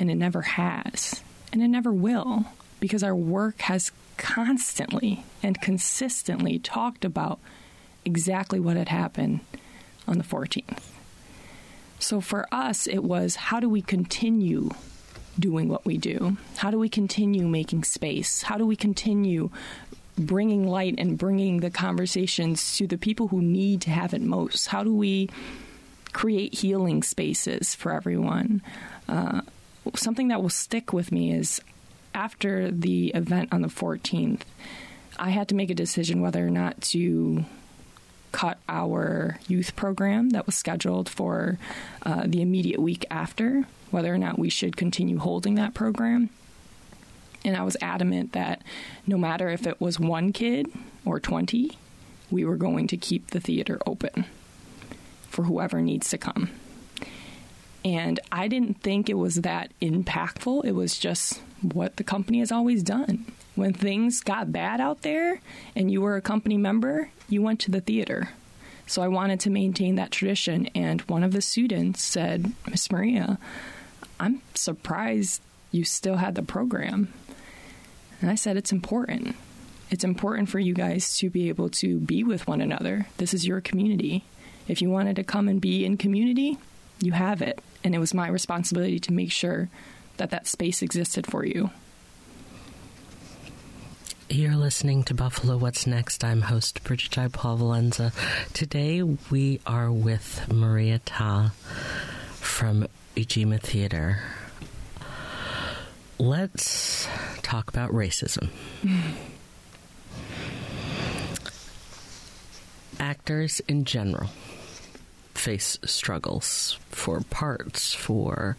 S14: And it never has. And it never will, because our work has constantly and consistently talked about exactly what had happened on the 14th. So for us, it was how do we continue doing what we do? How do we continue making space? How do we continue bringing light and bringing the conversations to the people who need to have it most? How do we create healing spaces for everyone? Uh, something that will stick with me is after the event on the 14th, I had to make a decision whether or not to cut our youth program that was scheduled for uh, the immediate week after, whether or not we should continue holding that program. And I was adamant that no matter if it was one kid or 20, we were going to keep the theater open for whoever needs to come. And I didn't think it was that impactful. It was just what the company has always done. When things got bad out there and you were a company member, you went to the theater. So I wanted to maintain that tradition. And one of the students said, Miss Maria, I'm surprised you still had the program. And I said, it's important. It's important for you guys to be able to be with one another. This is your community. If you wanted to come and be in community, you have it. And it was my responsibility to make sure that that space existed for you.
S2: You're listening to Buffalo What's Next. I'm host Brigid. Paul Valenza. Today we are with Maria Ta from Ujima Theater let's talk about racism. actors in general face struggles for parts, for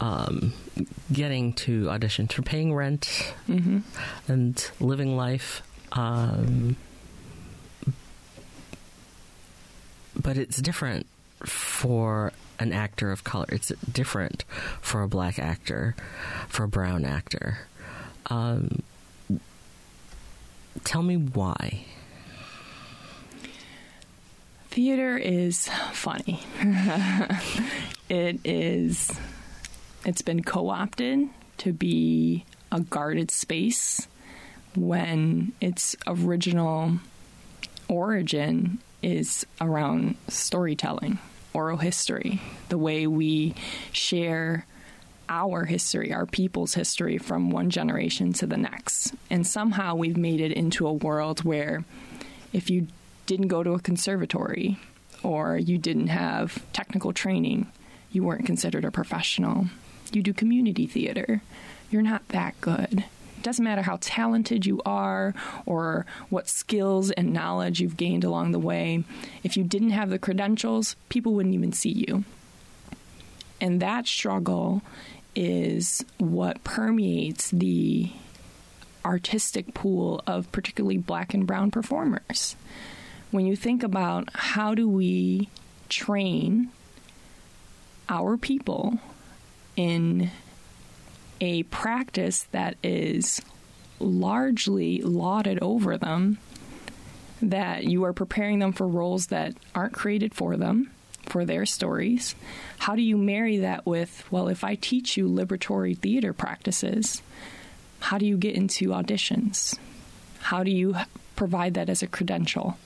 S2: um, getting to auditions, for paying rent,
S14: Mm-hmm.
S2: and living life. Um, but it's different for an actor of color. It's different for a black actor, for a brown actor. Um, tell me why.
S14: Theater is funny. it is. It's been co-opted to be a guarded space when its original origin is around storytelling, oral history, the way we share our history, our people's history from one generation to the next. And somehow we've made it into a world where if you didn't go to a conservatory or you didn't have technical training, you weren't considered a professional. You do community theater, you're not that good. It doesn't matter how talented you are or what skills and knowledge you've gained along the way. If you didn't have the credentials, people wouldn't even see you. And that struggle is what permeates the artistic pool of particularly black and brown performers. When you think about how do we train our people in a practice that is largely lauded over them, that you are preparing them for roles that aren't created for them, for their stories. How do you marry that with, well, if I teach you liberatory theater practices, how do you get into auditions? How do you provide that as a credential?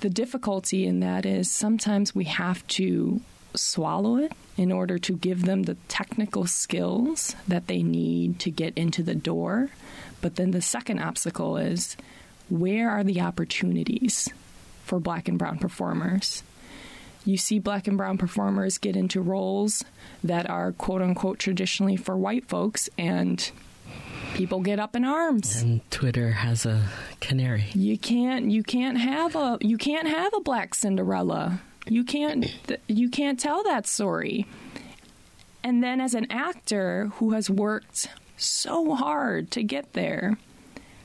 S14: The difficulty in that is sometimes we have to swallow it in order to give them the technical skills that they need to get into the door. But then the second obstacle is where are the opportunities for black and brown performers? You see black and brown performers get into roles that are quote unquote traditionally for white folks, and people get up in arms.
S2: And Twitter has a canary.
S14: You can't you can't have a you can't have a black Cinderella. You can't you can't tell that story. And then as an actor who has worked so hard to get there,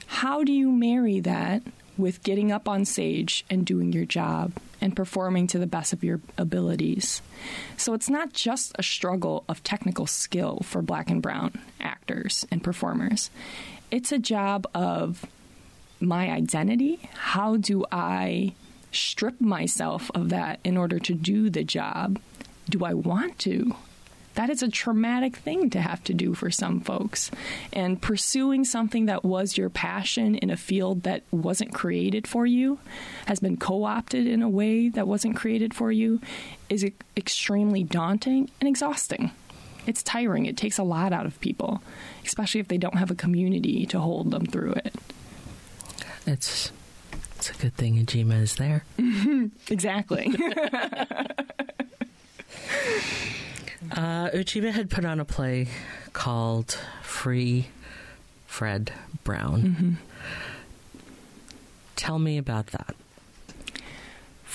S14: how do you marry that with getting up on stage and doing your job and performing to the best of your abilities? So it's not just a struggle of technical skill for black and brown actors and performers. It's a job of my identity. How do I strip myself of that in order to do the job? Do I want to? That is a traumatic thing to have to do for some folks. And pursuing something that was your passion in a field that wasn't created for you, has been co opted in a way that wasn't created for you, is extremely daunting and exhausting. It's tiring. It takes a lot out of people, especially if they don't have a community to hold them through it.
S2: It's it's a good thing Ujima is there.
S14: exactly.
S2: Uh, Ujima had put on a play called Free Fred Brown.
S14: Mm-hmm.
S2: Tell me about that.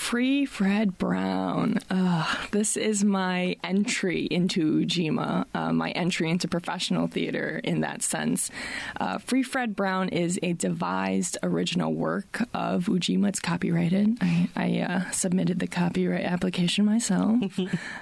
S14: Free Fred Brown. Uh, this is my entry into Ujima, uh, my entry into professional theater in that sense. Uh, Free Fred Brown is a devised original work of Ujima. It's copyrighted. I, I uh, submitted the copyright application myself.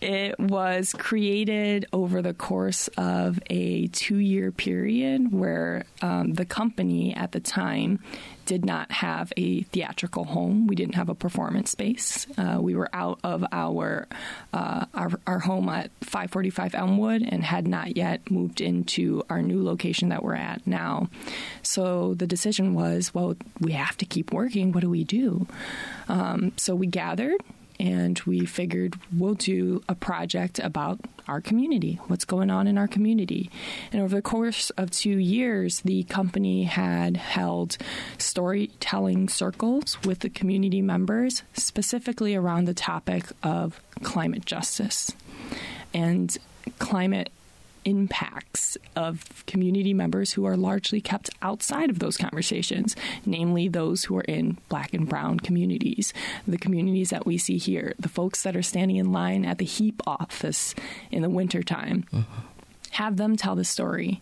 S14: it was created over the course of a two year period where um, the company at the time did not have a theatrical home. We didn't have a performance space. Uh, we were out of our, uh, our our home at 545 Elmwood and had not yet moved into our new location that we're at now. So the decision was, well, we have to keep working. What do we do? Um, so we gathered and we figured we'll do a project about our community, what's going on in our community. And over the course of two years, the company had held storytelling circles with the community members, specifically around the topic of climate justice and climate impacts of community members who are largely kept outside of those conversations, namely those who are in black and brown communities, the communities that we see here, the folks that are standing in line at the HEAP office in the wintertime. Uh-huh have them tell the story.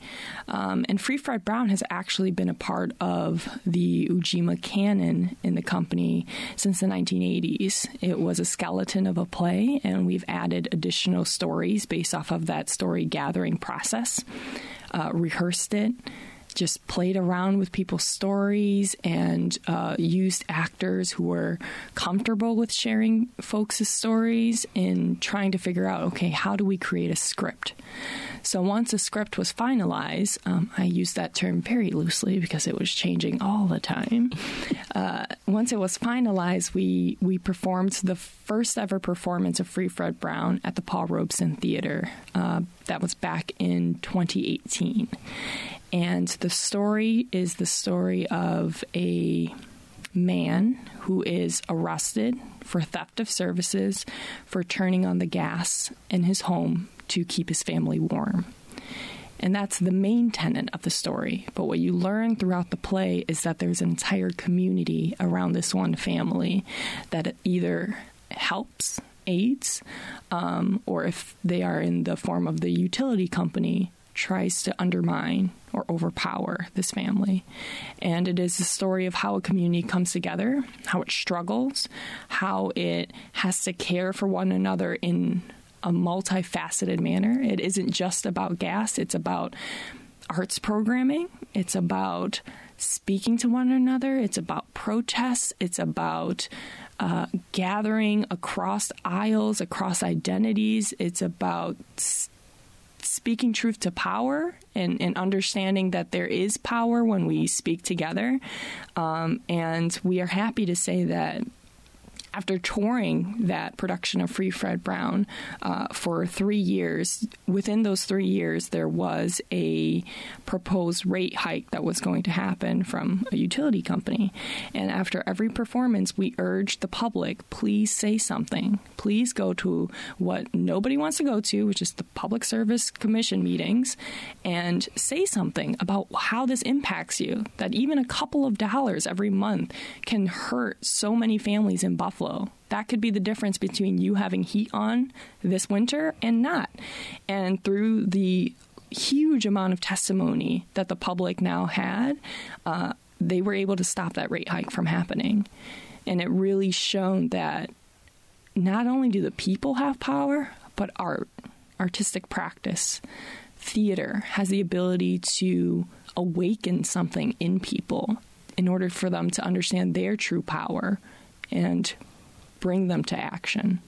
S14: Um, and Free Fred Brown has actually been a part of the Ujima canon in the company since the 1980s. It was a skeleton of a play, and we've added additional stories based off of that story gathering process, uh, rehearsed it just played around with people's stories and uh, used actors who were comfortable with sharing folks' stories in trying to figure out okay, how do we create a script? So once a script was finalized, um, I use that term very loosely because it was changing all the time. Uh, once it was finalized, we we performed the first ever performance of Free Fred Brown at the Paul Robeson Theater. Uh, that was back in 2018, and the story is the story of a man who is arrested for theft of services for turning on the gas in his home to keep his family warm. And that's the main tenet of the story. But what you learn throughout the play is that there's an entire community around this one family that either helps, aids, um, or if they are in the form of the utility company, tries to undermine or overpower this family. And it is a story of how a community comes together, how it struggles, how it has to care for one another in a multifaceted manner. It isn't just about gas, it's about arts programming, it's about speaking to one another, it's about protests, it's about uh, gathering across aisles, across identities, it's about speaking truth to power and, and, understanding that there is power when we speak together. Um, and we are happy to say that after touring that production of Free Fred Brown uh, for three years, within those three years, there was a proposed rate hike that was going to happen from a utility company. And after every performance, we urged the public please say something. Please go to what nobody wants to go to, which is the Public Service Commission meetings, and say something about how this impacts you. That even a couple of dollars every month can hurt so many families in Buffalo Buffalo. That could be the difference between you having heat on this winter and not. And through the huge amount of testimony that the public now had, uh, they were able to stop that rate hike from happening. And it really shown that not only do the people have power, but art, artistic practice, theater has the ability to awaken something in people in order for them to understand their true power and bring them to action.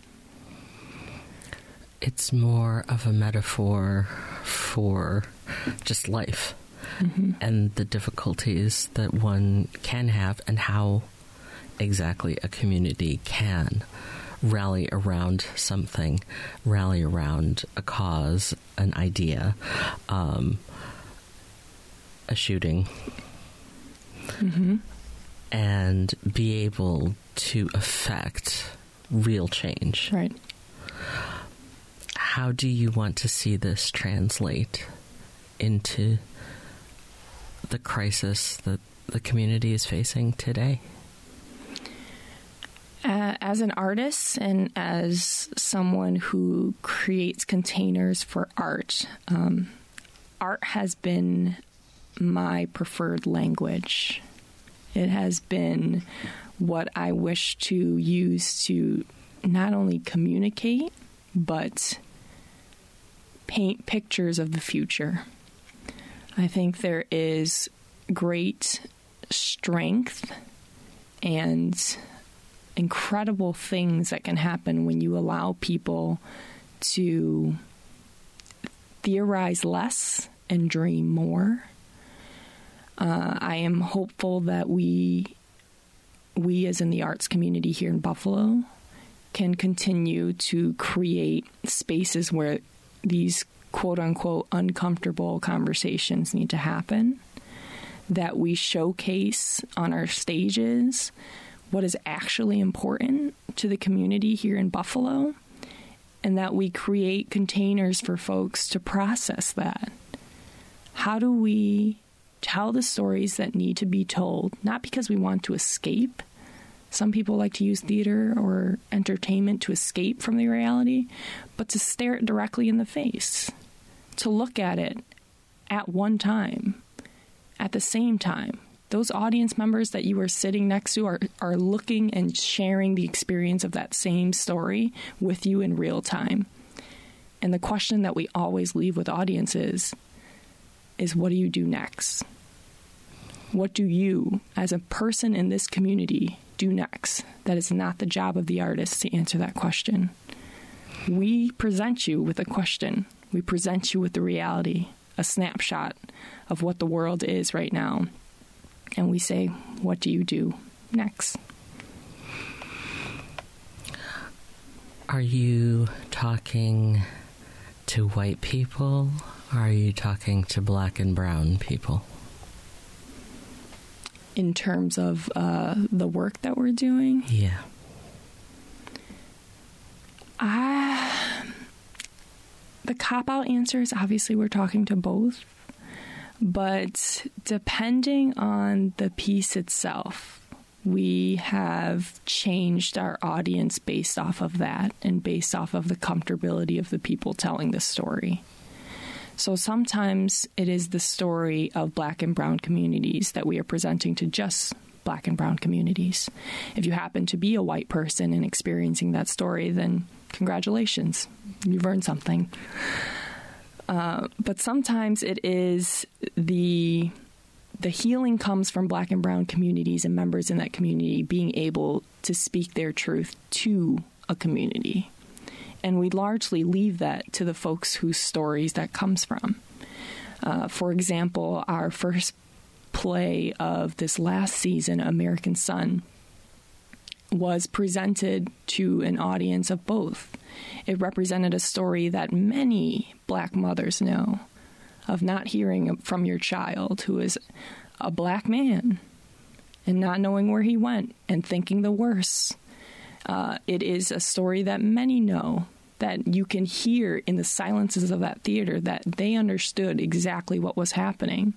S2: It's more of a metaphor for just life mm-hmm. and the difficulties that one can have, and how exactly a community can rally around something, rally around a cause, an idea, um, a shooting. Mm-hmm and be able to affect real change.
S14: Right.
S2: How do you want to see this translate into the crisis that the community is facing today?
S14: Uh, as an artist and as someone who creates containers for art, um, art has been my preferred language it has been what I wish to use to not only communicate, but paint pictures of the future. I think there is great strength and incredible things that can happen when you allow people to theorize less and dream more uh, I am hopeful that we, we as in the arts community here in Buffalo, can continue to create spaces where these quote unquote uncomfortable conversations need to happen. That we showcase on our stages what is actually important to the community here in Buffalo and that we create containers for folks to process that. How do we tell the stories that need to be told, not because we want to escape? Some people like to use theater or entertainment to escape from the reality, but to stare it directly in the face, to look at it at one time, at the same time. Those audience members that you are sitting next to are, are looking and sharing the experience of that same story with you in real time. And the question that we always leave with audiences is what do you do next? What do you, as a person in this community, do next? That is not the job of the artist to answer that question. We present you with a question, we present you with the reality, a snapshot of what the world is right now. And we say, What do you do next?
S2: Are you talking to white people? Are you talking to black and brown people?
S14: In terms of uh, the work that we're doing?
S2: Yeah.
S14: I, the cop out answer is obviously we're talking to both. But depending on the piece itself, we have changed our audience based off of that and based off of the comfortability of the people telling the story. So sometimes it is the story of black and brown communities that we are presenting to just black and brown communities. If you happen to be a white person and experiencing that story, then congratulations, you've earned something. Uh, but sometimes it is the the healing comes from black and brown communities and members in that community being able to speak their truth to a community. And we largely leave that to the folks whose stories that comes from. Uh, for example, our first play of this last season, American Son, was presented to an audience of both. It represented a story that many black mothers know of not hearing from your child who is a black man and not knowing where he went and thinking the worst. Uh, it is a story that many know that you can hear in the silences of that theater that they understood exactly what was happening,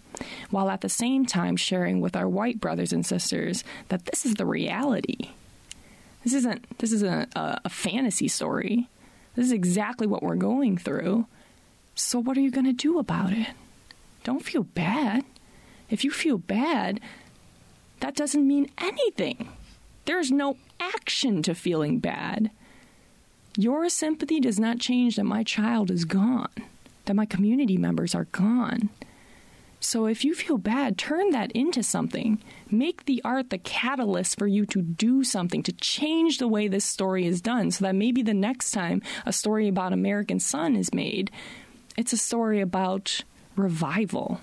S14: while at the same time sharing with our white brothers and sisters that this is the reality. This isn't this isn't a, a fantasy story. This is exactly what we're going through. So, what are you going to do about it? Don't feel bad. If you feel bad, that doesn't mean anything. There's no action to feeling bad. Your sympathy does not change that my child is gone, that my community members are gone. So if you feel bad, turn that into something. Make the art the catalyst for you to do something, to change the way this story is done, so that maybe the next time a story about American Son is made, it's a story about revival,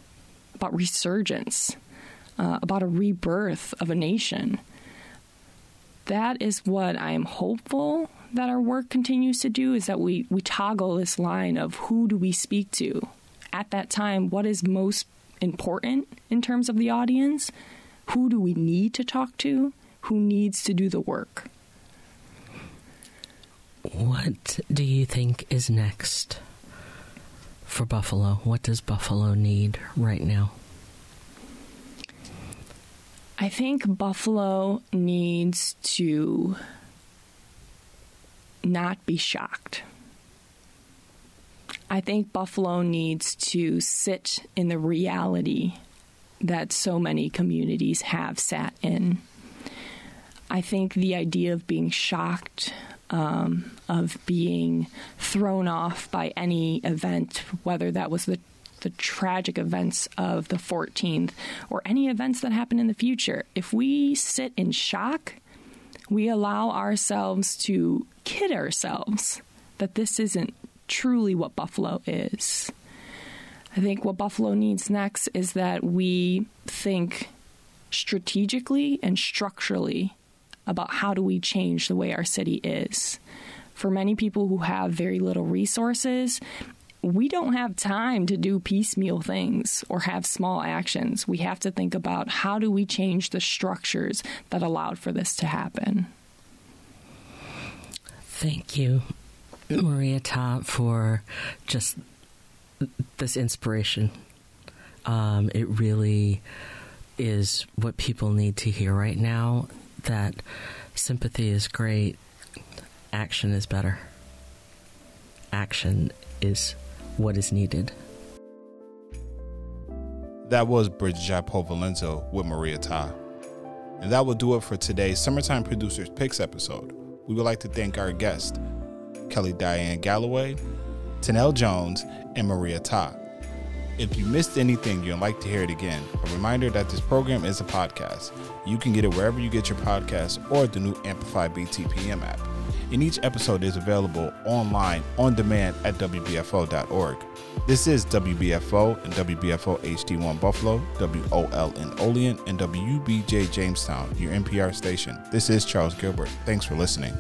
S14: about resurgence, uh, about a rebirth of a nation. That is what I am hopeful that our work continues to do is that we, we toggle this line of who do we speak to at that time, what is most important in terms of the audience, who do we need to talk to, who needs to do the work.
S2: What do you think is next for Buffalo? What does Buffalo need right now?
S14: I think Buffalo needs to not be shocked. I think Buffalo needs to sit in the reality that so many communities have sat in. I think the idea of being shocked, um, of being thrown off by any event, whether that was the the tragic events of the 14th or any events that happen in the future, if we sit in shock, we allow ourselves to kid ourselves that this isn't truly what Buffalo is. I think what Buffalo needs next is that we think strategically and structurally about how do we change the way our city is. For many people who have very little resources, we don't have time to do piecemeal things or have small actions. We have to think about how do we change the structures that allowed for this to happen.
S2: Thank you, Maria Ta for just this inspiration. Um, it really is what people need to hear right now that sympathy is great, action is better. Action is what is needed.
S1: That was Brigid Jaipaul-Valenza with Maria Ta. And that will do it for today's Summertime Producers Picks episode. We would like to thank our guests, Kelly Diane Galloway, Tenelle Jones, and Maria Ta. If you missed anything you'd like to hear it again, a reminder that this program is a podcast. You can get it wherever you get your podcasts or the new Amplify BTPM app. And each episode is available online on demand at WBFO.org. This is WBFO and WBFO HD1 Buffalo, WOLN Olean, and WBJ Jamestown, your NPR station. This is Charles Gilbert. Thanks for listening.